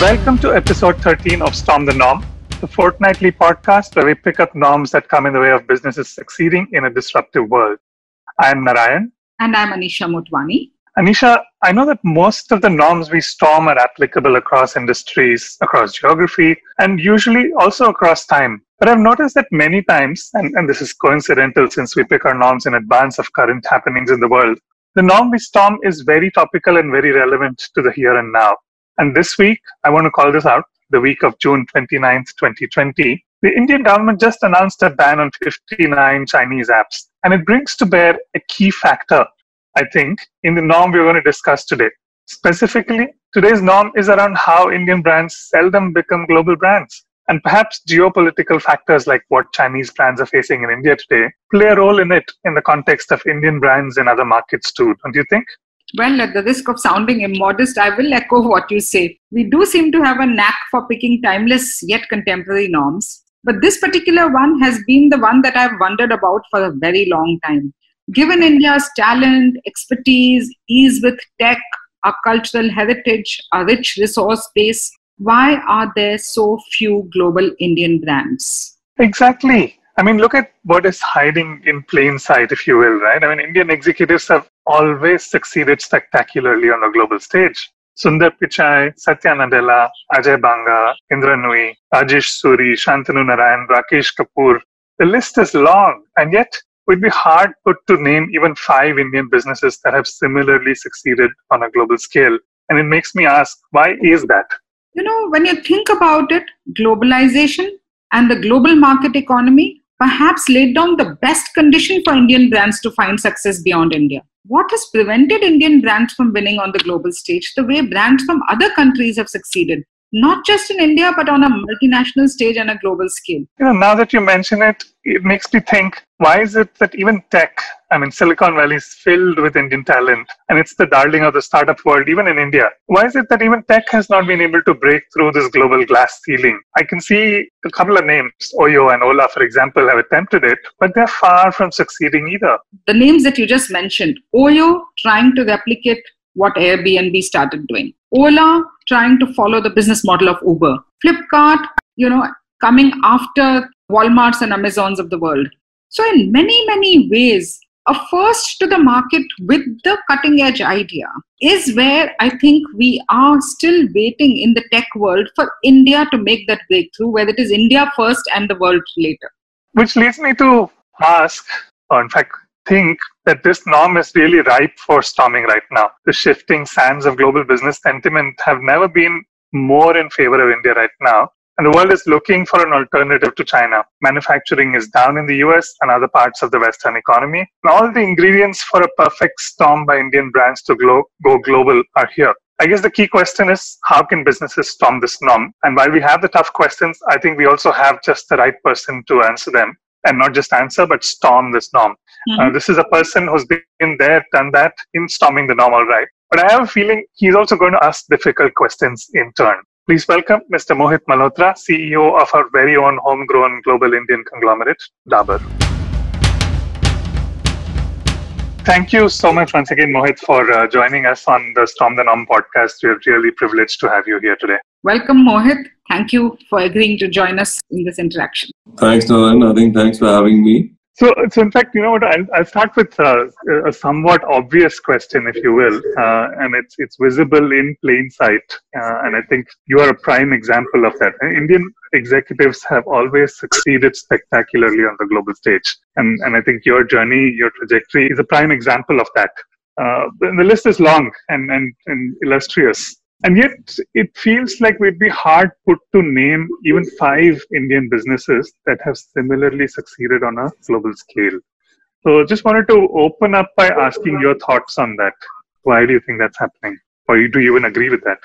Welcome to episode 13 of Storm the Norm, the fortnightly podcast where we pick up norms that come in the way of businesses succeeding in a disruptive world. I am Narayan. And I'm Anisha Motwani. Anisha, I know that most of the norms we storm are applicable across industries, across geography, and usually also across time. But I've noticed that many times, and, and this is coincidental since we pick our norms in advance of current happenings in the world, the norm we storm is very topical and very relevant to the here and now. And this week, I want to call this out, the week of June 29th, 2020, the Indian government just announced a ban on 59 Chinese apps. And it brings to bear a key factor, I think, in the norm we're going to discuss today. Specifically, today's norm is around how Indian brands seldom become global brands. And perhaps geopolitical factors like what Chinese brands are facing in India today play a role in it in the context of Indian brands in other markets too, don't you think? Well, at the risk of sounding immodest, I will echo what you say. We do seem to have a knack for picking timeless yet contemporary norms. But this particular one has been the one that I've wondered about for a very long time. Given India's talent, expertise, ease with tech, our cultural heritage, our rich resource base, why are there so few global Indian brands? Exactly. I mean, look at what is hiding in plain sight, if you will, right? I mean, Indian executives have always succeeded spectacularly on the global stage. Sundar Pichai, Satya Nadella, Ajay Banga, Indra Nooyi, Rajesh Suri, Shantanu Narayan, Rakesh Kapoor. The list is long, and yet would be hard put to name even five Indian businesses that have similarly succeeded on a global scale. And it makes me ask, why is that? You know, when you think about it, globalization and the global market economy perhaps laid down the best condition for Indian brands to find success beyond India. What has prevented Indian brands from winning on the global stage the way brands from other countries have succeeded? Not just in India, but on a multinational stage and a global scale. You know, now that you mention it, it makes me think why is it that even tech, I mean, Silicon Valley is filled with Indian talent and it's the darling of the startup world, even in India. Why is it that even tech has not been able to break through this global glass ceiling? I can see a couple of names, Oyo and Ola, for example, have attempted it, but they're far from succeeding either. The names that you just mentioned, Oyo trying to replicate what Airbnb started doing. Ola trying to follow the business model of Uber. Flipkart, you know, coming after Walmarts and Amazons of the world. So, in many, many ways, a first to the market with the cutting edge idea is where I think we are still waiting in the tech world for India to make that breakthrough, whether it is India first and the world later. Which leads me to ask, or in fact, think that this norm is really ripe for storming right now. The shifting sands of global business sentiment have never been more in favor of India right now. And the world is looking for an alternative to China. Manufacturing is down in the US and other parts of the Western economy. And all the ingredients for a perfect storm by Indian brands to glo- go global are here. I guess the key question is how can businesses storm this norm? And while we have the tough questions, I think we also have just the right person to answer them and not just answer, but storm this norm. Mm-hmm. Uh, this is a person who's been there, done that in storming the norm, all right. But I have a feeling he's also going to ask difficult questions in turn. Please welcome Mr. Mohit Malhotra, CEO of our very own homegrown global Indian conglomerate, Dabur. Thank you so much once again, Mohit, for uh, joining us on the Storm the Norm podcast. We're really privileged to have you here today. Welcome, Mohit. Thank you for agreeing to join us in this interaction. Thanks, Naran. I think thanks for having me. So, so in fact, you know what? I'll, I'll start with uh, a somewhat obvious question, if you will, uh, and it's it's visible in plain sight, uh, and I think you are a prime example of that. Indian executives have always succeeded spectacularly on the global stage, and and I think your journey, your trajectory, is a prime example of that. Uh, the list is long and and, and illustrious. And yet, it feels like we'd be hard put to name even five Indian businesses that have similarly succeeded on a global scale. So, just wanted to open up by asking your thoughts on that. Why do you think that's happening? Or do you even agree with that?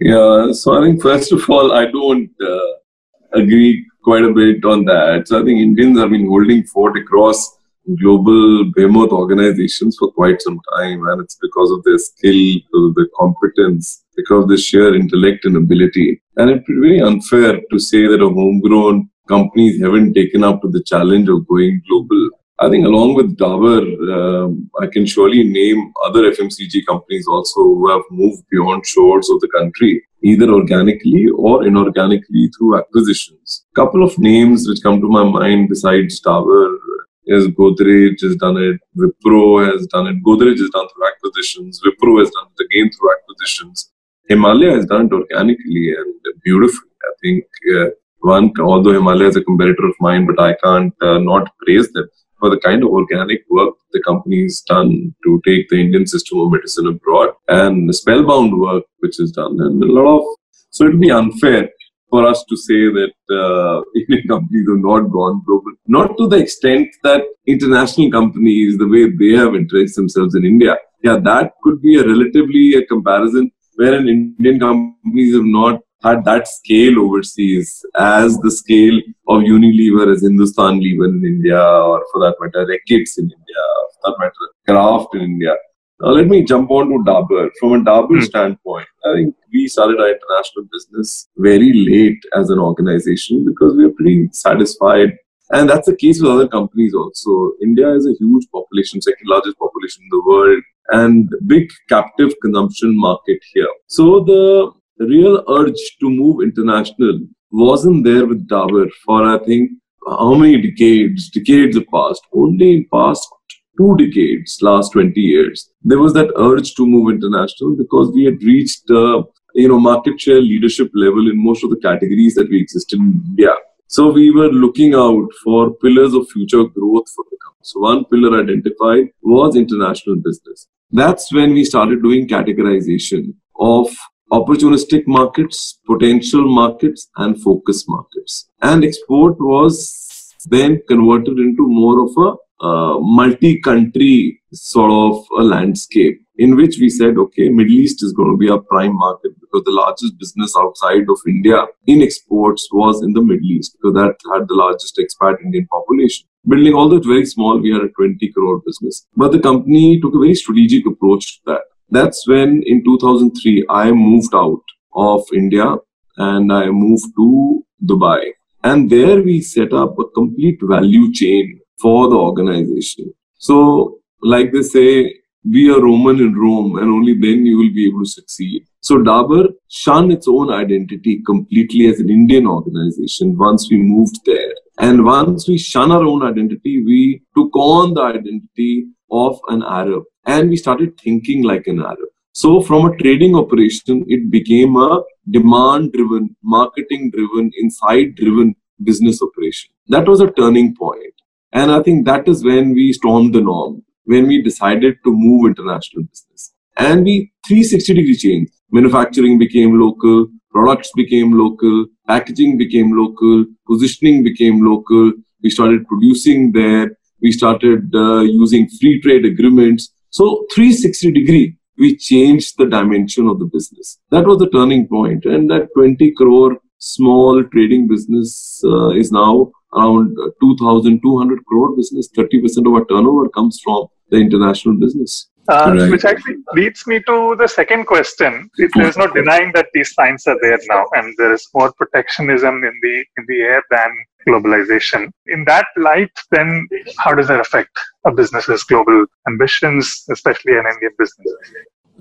Yeah, so I think first of all, I don't uh, agree quite a bit on that. So, I think Indians have been holding fort across global behemoth organizations for quite some time, and it's because of their skill, their competence, because of their sheer intellect and ability. And it's very unfair to say that a homegrown companies haven't taken up to the challenge of going global. I think along with Dabur, um, I can surely name other FMCG companies also who have moved beyond shores of the country, either organically or inorganically through acquisitions. Couple of names which come to my mind besides Dabur is Godrej has done it, Wipro has done it. Godrej has done through acquisitions, Wipro has done it again through acquisitions. Himalaya has done it organically and beautifully. I think uh, one, although Himalaya is a competitor of mine, but I can't uh, not praise them for the kind of organic work the company has done to take the Indian system of medicine abroad and the spellbound work which is done. And a lot of, so it would be unfair for us to say that uh, Indian companies have not gone global. Not to the extent that international companies, the way they have entrenched themselves in India, yeah, that could be a relatively a comparison wherein Indian companies have not had that scale overseas as the scale of Unilever as Hindustan Lever in India, or for that matter, Reckitt's in India, for that matter, Kraft in India. Now, let me jump on to Dabur. From a Dabur hmm. standpoint, I think we started our international business very late as an organization because we are pretty satisfied. And that's the case with other companies also. India is a huge population, second largest population in the world, and big captive consumption market here. So the real urge to move international wasn't there with Dabur for I think how many decades? Decades have passed. Only in past two decades, last 20 years, there was that urge to move international because we had reached uh, you know market share leadership level in most of the categories that we existed in India. So we were looking out for pillars of future growth for the company. So one pillar identified was international business. That's when we started doing categorization of opportunistic markets, potential markets, and focus markets. And export was then converted into more of a uh, multi-country sort of a landscape in which we said, okay, Middle East is going to be our prime market because the largest business outside of India in exports was in the Middle East because that had the largest expat Indian population. Building all that very small, we had a 20 crore business. But the company took a very strategic approach to that. That's when in 2003 I moved out of India and I moved to Dubai. And there we set up a complete value chain for the organization. So, like they say, be a Roman in Rome and only then you will be able to succeed. So Dabur shunned its own identity completely as an Indian organization once we moved there. And once we shun our own identity, we took on the identity of an Arab and we started thinking like an Arab. So, from a trading operation, it became a demand driven, marketing driven, insight driven business operation. That was a turning point. And I think that is when we stormed the norm, when we decided to move international business. And we 360 degree changed. Manufacturing became local, products became local, packaging became local, positioning became local. We started producing there. We started uh, using free trade agreements. So 360 degree, we changed the dimension of the business. That was the turning point, and that 20 crore small trading business uh, is now around 2,200 crore business. 30% of our turnover comes from the international business. Uh, right. Which actually leads me to the second question. There's no denying that these signs are there now, and there is more protectionism in the in the air than globalization. In that light, then how does that affect a business's global ambitions, especially an Indian business?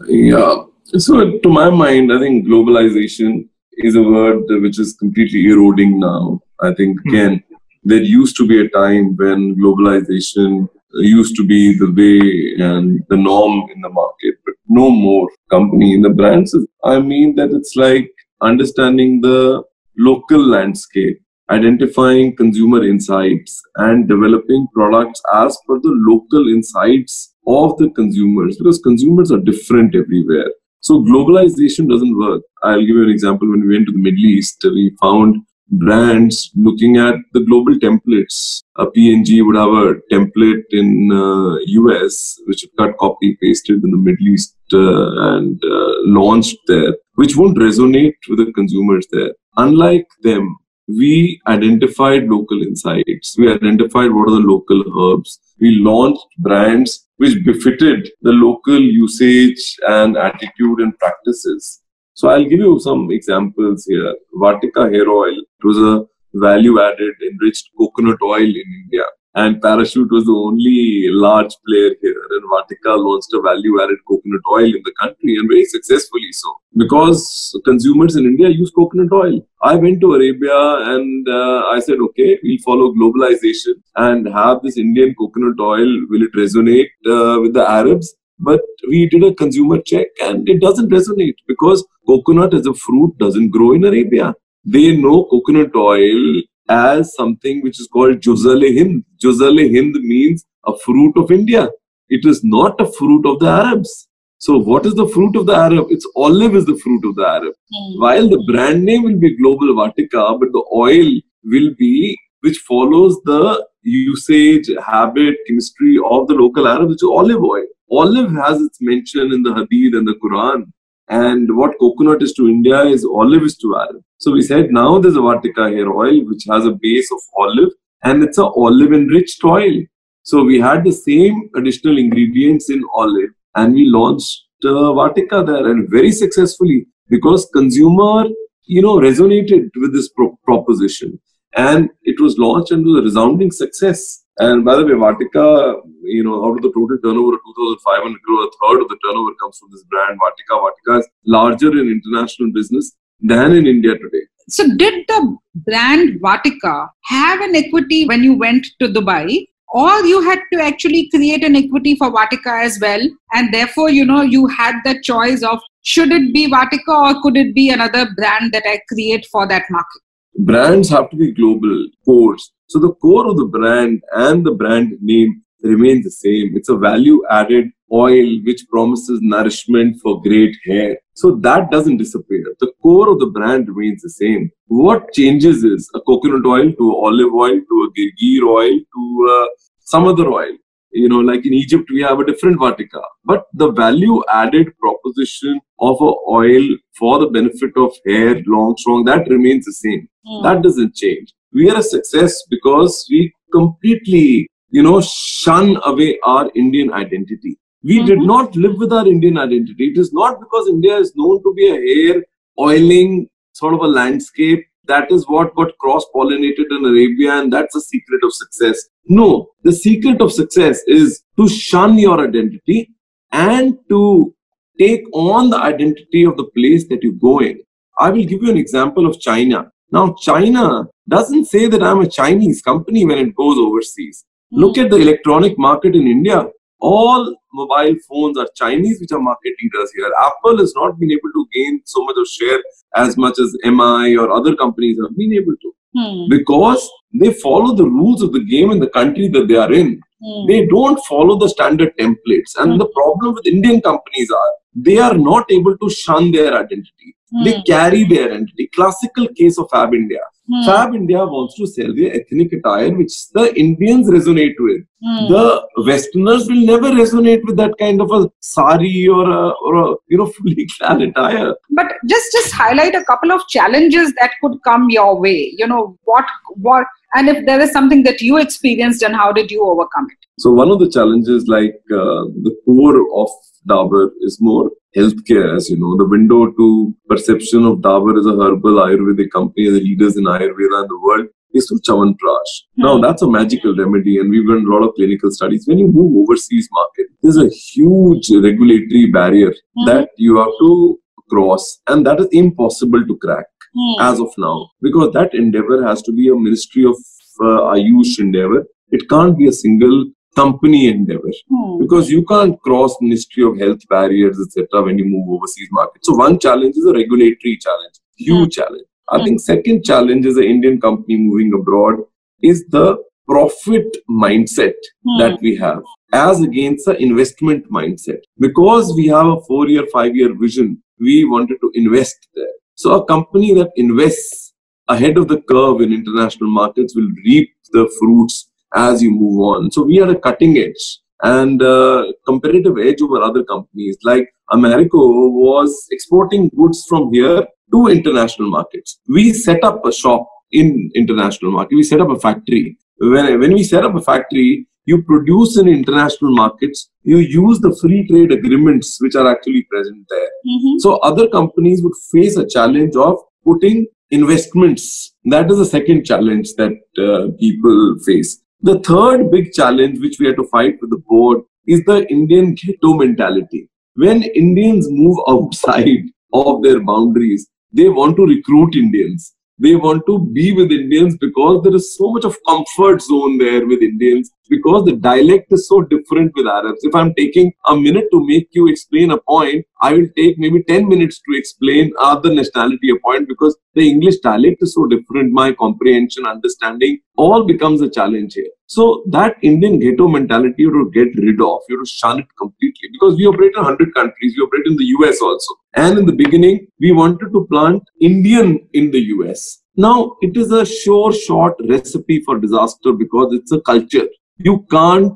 Yeah. So, to my mind, I think globalization is a word which is completely eroding now. I think, hmm. again. There used to be a time when globalization used to be the way and the norm in the market, but no more company in the brands. I mean that it's like understanding the local landscape identifying consumer insights and developing products as per the local insights of the consumers because consumers are different everywhere. So globalization doesn't work. I'll give you an example. When we went to the Middle East, we found brands looking at the global templates. A P&G would have a template in uh, US, which got copy pasted in the Middle East uh, and uh, launched there, which won't resonate with the consumers there. Unlike them, we identified local insights. We identified what are the local herbs. We launched brands which befitted the local usage and attitude and practices. So I'll give you some examples here. Vatika hair oil, it was a value added enriched coconut oil in India. and Parachute was the only large player here. And Vatika launched a value-added coconut oil in the country, and very successfully so, because consumers in India use coconut oil. I went to Arabia and uh, I said, okay, we'll follow globalization and have this Indian coconut oil. Will it resonate uh, with the Arabs? But we did a consumer check and it doesn't resonate because coconut as a fruit doesn't grow in Arabia. They know coconut oil as something which is called Juzal Hind. Juzal Hind means a fruit of India. It is not a fruit of the Arabs. So, what is the fruit of the Arab? It's olive is the fruit of the Arab. Mm. While the brand name will be Global Vatika, but the oil will be which follows the usage, habit, chemistry of the local Arab, which is olive oil. Olive has its mention in the Hadith and the Quran. And what coconut is to India is olive is to Arab. So we said now there's a Vatika hair oil which has a base of olive and it's a olive enriched oil. So we had the same additional ingredients in olive and we launched uh, Vatika there and very successfully because consumer you know resonated with this pro- proposition and it was launched and was a resounding success. And by the way, Vatika, you know, out of the total turnover of 2,500 crore, a third of the turnover comes from this brand, Vatika. Vatika is larger in international business than in India today. So, did the brand Vatika have an equity when you went to Dubai? Or you had to actually create an equity for Vatika as well, and therefore, you know, you had the choice of should it be Vatika or could it be another brand that I create for that market? Brands have to be global cores. So the core of the brand and the brand name remains the same. It's a value added oil which promises nourishment for great hair. So that doesn't disappear. The core of the brand remains the same. What changes is a coconut oil to olive oil to a ghee oil to uh, some other oil you know, like in Egypt, we have a different Vatika. But the value added proposition of a oil for the benefit of hair, long, strong, that remains the same. Mm. That doesn't change. We are a success because we completely, you know, shun away our Indian identity. We mm-hmm. did not live with our Indian identity. It is not because India is known to be a hair oiling sort of a landscape that is what got cross pollinated in Arabia, and that's the secret of success. No, the secret of success is to shun your identity and to take on the identity of the place that you go in. I will give you an example of China. Now, China doesn't say that I'm a Chinese company when it goes overseas. Mm-hmm. Look at the electronic market in India. All mobile phones are Chinese, which are market leaders here. Apple has not been able to gain so much of share as much as MI or other companies have been able to. Hmm. Because they follow the rules of the game in the country that they are in. Hmm. They don't follow the standard templates. And hmm. the problem with Indian companies are they are not able to shun their identity. They hmm. carry their identity. Classical case of Fab India. Hmm. Fab India wants to sell their ethnic attire, which the Indians resonate with. Hmm. The Westerners will never resonate with that kind of a sari or a, or a you know fully clad attire. But just just highlight a couple of challenges that could come your way. You know what what and if there is something that you experienced and how did you overcome it so one of the challenges like uh, the core of Dabur is more healthcare, as you know. The window to perception of Dabur as a herbal Ayurvedic company, the leaders in Ayurveda in the world, is through Chyawanprash. Mm-hmm. Now, that's a magical remedy, and we've done a lot of clinical studies. When you move overseas market, there's a huge regulatory barrier mm-hmm. that you have to cross, and that is impossible to crack mm-hmm. as of now, because that endeavor has to be a Ministry of uh, Ayush endeavor. It can't be a single company endeavor hmm. because you can't cross ministry of health barriers etc when you move overseas market so one challenge is a regulatory challenge huge hmm. challenge i think second challenge is an indian company moving abroad is the profit mindset hmm. that we have as against the investment mindset because we have a four year five year vision we wanted to invest there so a company that invests ahead of the curve in international markets will reap the fruits as you move on. So we are a cutting edge and uh, competitive edge over other companies. Like Americo was exporting goods from here to international markets. We set up a shop in international market. We set up a factory. When, when we set up a factory, you produce in international markets, you use the free trade agreements which are actually present there. Mm-hmm. So other companies would face a challenge of putting investments. That is the second challenge that uh, people face. The third big challenge which we had to fight with the board is the Indian ghetto mentality. When Indians move outside of their boundaries, they want to recruit Indians. They want to be with Indians because there is so much of comfort zone there with Indians because the dialect is so different with Arabs. If I'm taking a minute to make you explain a point, I will take maybe 10 minutes to explain other nationality a point because the English dialect is so different. My comprehension, understanding all becomes a challenge here. So that Indian ghetto mentality you have to get rid of, you have to shun it completely because we operate in 100 countries, we operate in the US also. And in the beginning, we wanted to plant Indian in the US. Now, it is a sure short recipe for disaster because it's a culture. You can't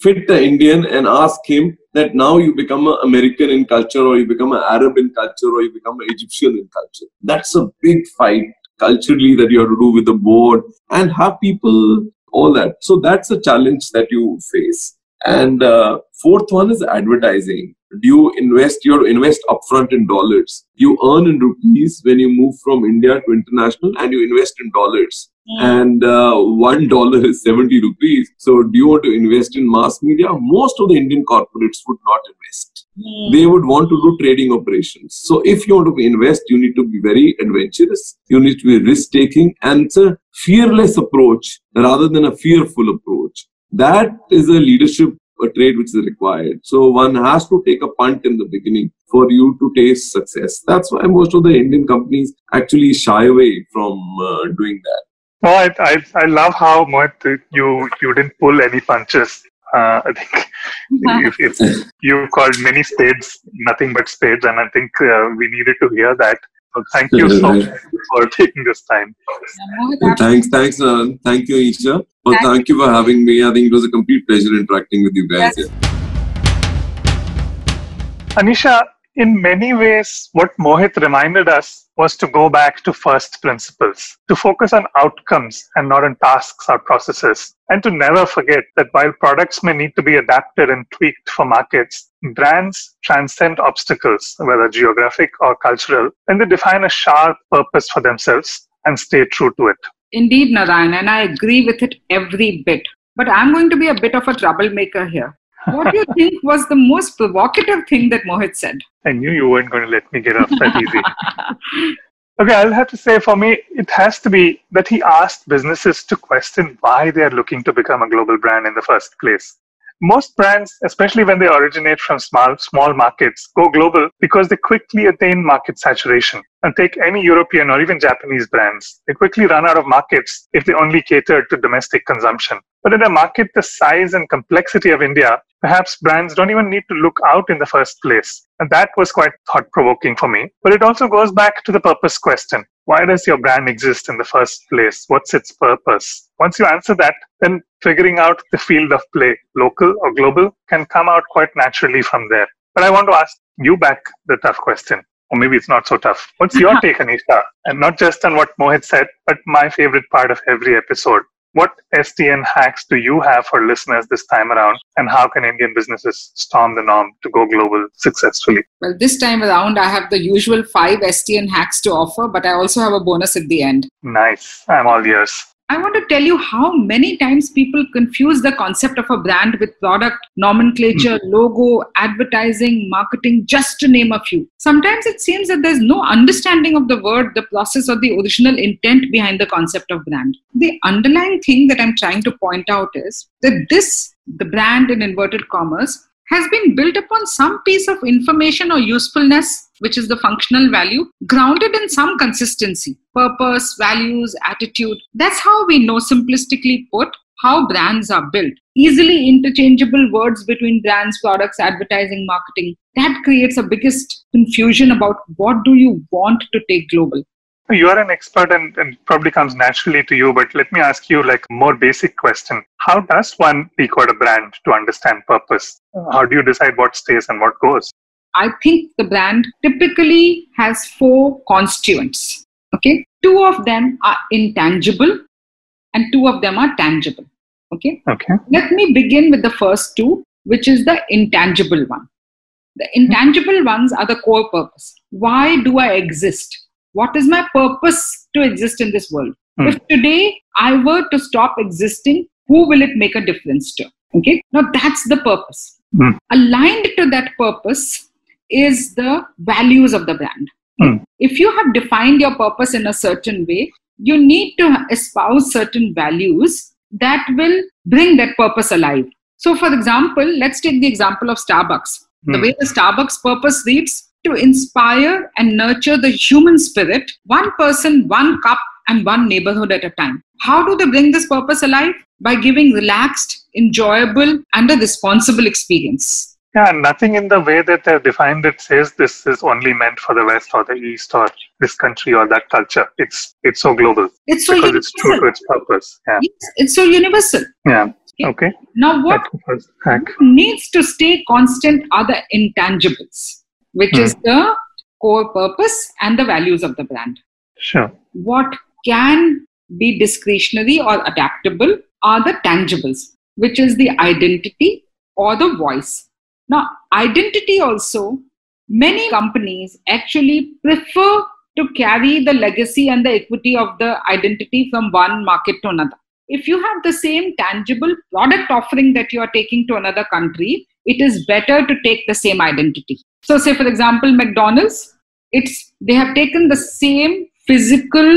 fit the Indian and ask him that now you become an American in culture or you become an Arab in culture or you become an Egyptian in culture. That's a big fight culturally that you have to do with the board and have people all that. So that's a challenge that you face. And uh, fourth one is advertising. Do you invest? You invest upfront in dollars. You earn in rupees when you move from India to international, and you invest in dollars. And uh, one dollar is seventy rupees. So, do you want to invest in mass media? Most of the Indian corporates would not invest. Mm. They would want to do trading operations. So, if you want to invest, you need to be very adventurous. You need to be risk taking, and it's a fearless approach rather than a fearful approach. That is a leadership a trade which is required. So one has to take a punt in the beginning for you to taste success. That's why most of the Indian companies actually shy away from uh, doing that. No, I, I, I love how Mohit you you didn't pull any punches. Uh, I think if, if you called many spades nothing but spades, and I think uh, we needed to hear that. So thank you so much for taking this time. Thanks, thanks, uh, thank you, Isha. Well, thank, thank you for having me. I think it was a complete pleasure interacting with you guys. Yes. Anisha, in many ways, what Mohit reminded us was to go back to first principles, to focus on outcomes and not on tasks or processes, and to never forget that while products may need to be adapted and tweaked for markets, brands transcend obstacles, whether geographic or cultural, and they define a sharp purpose for themselves and stay true to it. Indeed, Narayan, and I agree with it every bit. But I'm going to be a bit of a troublemaker here. What do you think was the most provocative thing that Mohit said? I knew you weren't going to let me get off that easy. okay, I'll have to say for me, it has to be that he asked businesses to question why they are looking to become a global brand in the first place. Most brands, especially when they originate from small, small markets, go global because they quickly attain market saturation. And take any European or even Japanese brands, they quickly run out of markets if they only cater to domestic consumption. But in a market the size and complexity of India, perhaps brands don't even need to look out in the first place. And that was quite thought provoking for me. But it also goes back to the purpose question. Why does your brand exist in the first place? What's its purpose? Once you answer that, then figuring out the field of play, local or global, can come out quite naturally from there. But I want to ask you back the tough question. Or maybe it's not so tough. What's your take, Anisha? And not just on what Mohit said, but my favorite part of every episode what SDN hacks do you have for listeners this time around, and how can Indian businesses storm the norm to go global successfully? Well, this time around, I have the usual five SDN hacks to offer, but I also have a bonus at the end. Nice. I'm all ears. I want to tell you how many times people confuse the concept of a brand with product, nomenclature, mm-hmm. logo, advertising, marketing, just to name a few. Sometimes it seems that there's no understanding of the word, the process, or the original intent behind the concept of brand. The underlying thing that I'm trying to point out is that this, the brand in inverted commas, has been built upon some piece of information or usefulness, which is the functional value, grounded in some consistency, purpose, values, attitude. That's how we know, simplistically put, how brands are built. Easily interchangeable words between brands, products, advertising, marketing. That creates a biggest confusion about what do you want to take global you are an expert and, and probably comes naturally to you but let me ask you like a more basic question. How does one decode a brand to understand purpose? How do you decide what stays and what goes? I think the brand typically has four constituents okay? Two of them are intangible and two of them are tangible okay? Okay. Let me begin with the first two which is the intangible one. The intangible ones are the core purpose. Why do i exist what is my purpose to exist in this world? Mm. If today I were to stop existing, who will it make a difference to? Okay, now that's the purpose. Mm. Aligned to that purpose is the values of the brand. Mm. If you have defined your purpose in a certain way, you need to espouse certain values that will bring that purpose alive. So, for example, let's take the example of Starbucks. The Hmm. way the Starbucks purpose reads to inspire and nurture the human spirit, one person, one cup, and one neighborhood at a time. How do they bring this purpose alive? By giving relaxed, enjoyable, and a responsible experience. Yeah, nothing in the way that they've defined it says this is only meant for the West or the East or this country or that culture. It's it's so global It's so because it's true to its purpose. Yeah. Yes, it's so universal. Yeah. Okay. Now, what That was hack. needs to stay constant are the intangibles, which Hmm. is the core purpose and the values of the brand. Sure. What can be discretionary or adaptable are the tangibles, which is the identity or the voice. Now, identity also, many companies actually prefer to carry the legacy and the equity of the identity from one market to another. If you have the same tangible product offering that you are taking to another country, it is better to take the same identity. So, say for example, McDonald's, it's they have taken the same physical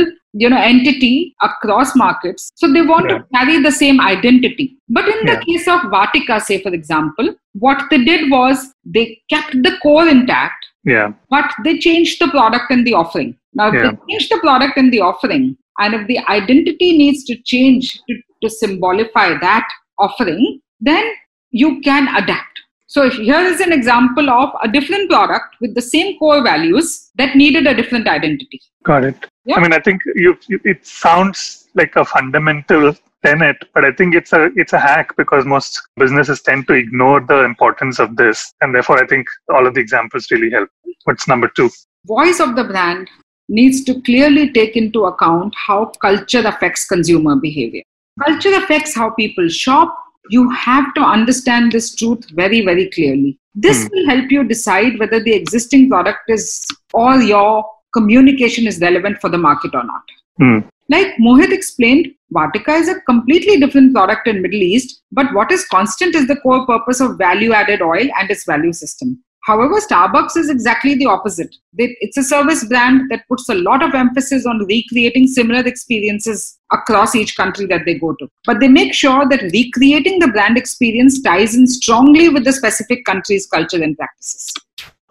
you know entity across markets so they want Yeah. to carry the same identity but in the Yeah. case of Vatika say for example what they did was they kept the core intact Yeah. but they changed the product and the offering. Now, if Yeah. they change the product and the offering, and if the identity needs to change to, to symbolify that offering, then you can adapt. So, here is an example of a different product with the same core values that needed a different identity. Got it. Yeah. I mean, I think you. It sounds like a fundamental tenet, but I think it's a it's a hack because most businesses tend to ignore the importance of this, and therefore, I think all of the examples really help. What's number two? Voice of the brand needs to clearly take into account how culture affects consumer behavior. Culture affects how people shop. You have to understand this truth very, very clearly. This Hmm. will help you decide whether the existing product is or your communication is relevant for the market or not. Hmm. Like Mohit explained, Vatika is a completely different product in Middle East, but what is constant is the core purpose of value-added oil and its value system. However, Starbucks is exactly the opposite. They- It's a service brand that puts a lot of emphasis on recreating similar experiences across each country that they go to. But they make sure that recreating the brand experience ties in strongly with the specific country's culture and practices.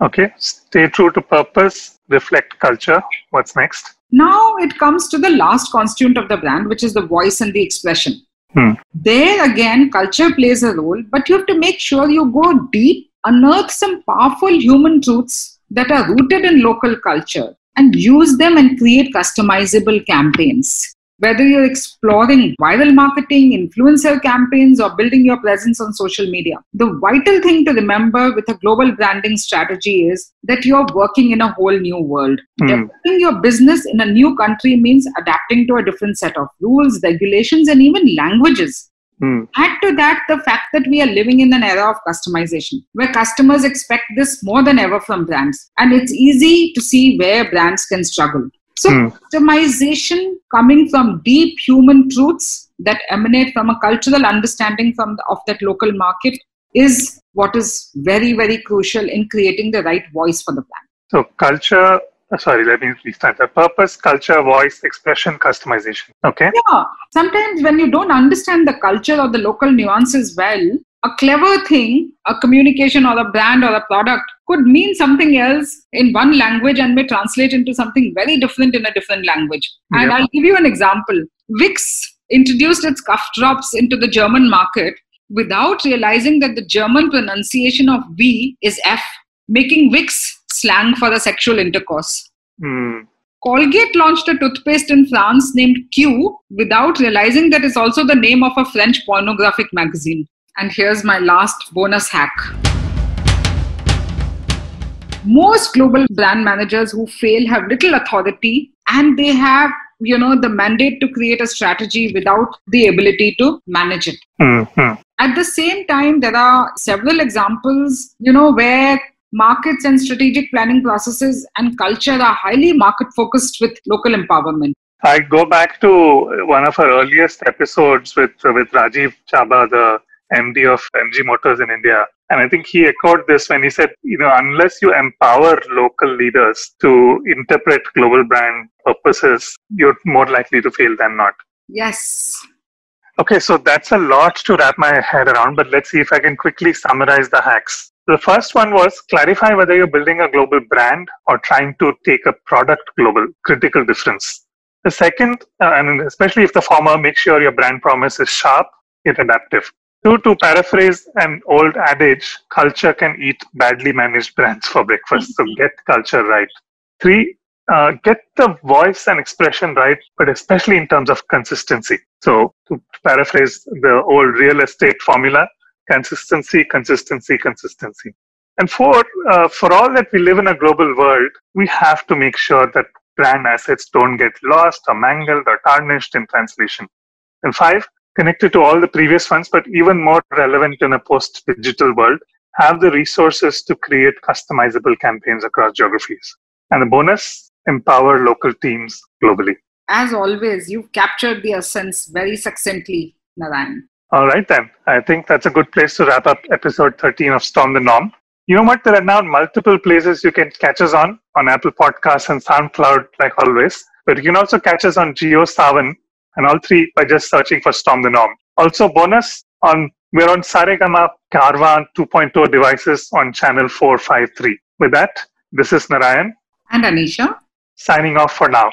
Okay. Stay true to purpose. Reflect culture. What's next? Now it comes to the last constituent of the brand, which is the voice and the expression. Hmm. There again, culture plays a role, but you have to make sure you go deep, unearth some powerful human truths that are rooted in local culture, and use them and create customizable campaigns. Whether you're exploring viral marketing, influencer campaigns, or building your presence on social media, the vital thing to remember with a global branding strategy is that you're working in a whole new world. Hmm. Developing your business in a new country means adapting to a different set of rules, regulations, and even languages. Hmm. Add to that the fact that we are living in an era of customization where customers expect this more than ever from brands, and it's easy to see where brands can struggle. So, Hmm. customization coming from deep human truths that emanate from a cultural understanding from the, of that local market is what is very, very crucial in creating the right voice for the brand. So culture. Uh, Sorry, let me restart. The purpose, culture, voice, expression, customization. Okay. Yeah, sometimes when you don't understand the culture or the local nuances well, a clever thing, a communication or a brand or a product could mean something else in one language and may translate into something very different in a different language. And Yep. I'll give you an example. Vicks introduced its cough drops into the German market without realizing that the German pronunciation of V is F, making Vicks slang for the sexual intercourse. Hmm. Colgate launched a toothpaste in France named Q without realizing that it's also the name of a French pornographic magazine. And here's my last bonus hack. Most global brand managers who fail have little authority and they have, you know, the mandate to create a strategy without the ability to manage it. Hmm. Hmm. At the same time, there are several examples, you know, where markets and strategic planning processes and culture are highly market focused with local empowerment. I go back to one of our earliest episodes with with Rajiv Chaba, the MD of MG Motors in India. And I think he echoed this when he said, you know, unless you empower local leaders to interpret global brand purposes, you're more likely to fail than not. Yes. Okay, so that's a lot to wrap my head around, but let's see if I can quickly summarize the hacks. The first one was clarify whether you're building a global brand or trying to take a product global, critical difference. The second, uh, and especially if the former, make sure your brand promise is sharp yet adaptive. Two, to paraphrase an old adage, culture can eat badly managed brands for breakfast. So get culture right. Three, uh, get the voice and expression right, but especially in terms of consistency. So to paraphrase the old real estate formula, consistency, consistency, consistency. And four, uh, for all that we live in a global world, we have to make sure that brand assets don't get lost or mangled or tarnished in translation. And five, connected to all the previous ones, but even more relevant in a post digital world, have the resources to create customizable campaigns across geographies. And the bonus, empower local teams globally. As always, you've captured the essence very succinctly, Narayan. All right, then. I think that's a good place to wrap up episode 13 of Storm the Norm. You know what? There are now multiple places you can catch us on, on Apple Podcasts and SoundCloud, like always. But you can also catch us on JioSaavn and all three by just searching for Storm the Norm. Also, bonus on we're on Saregama Carvaan 2.0 devices on channel 453. With that, this is Narayan. And Anisha. Signing off for now.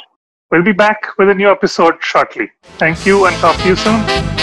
We'll be back with a new episode shortly. Thank you and talk to you soon.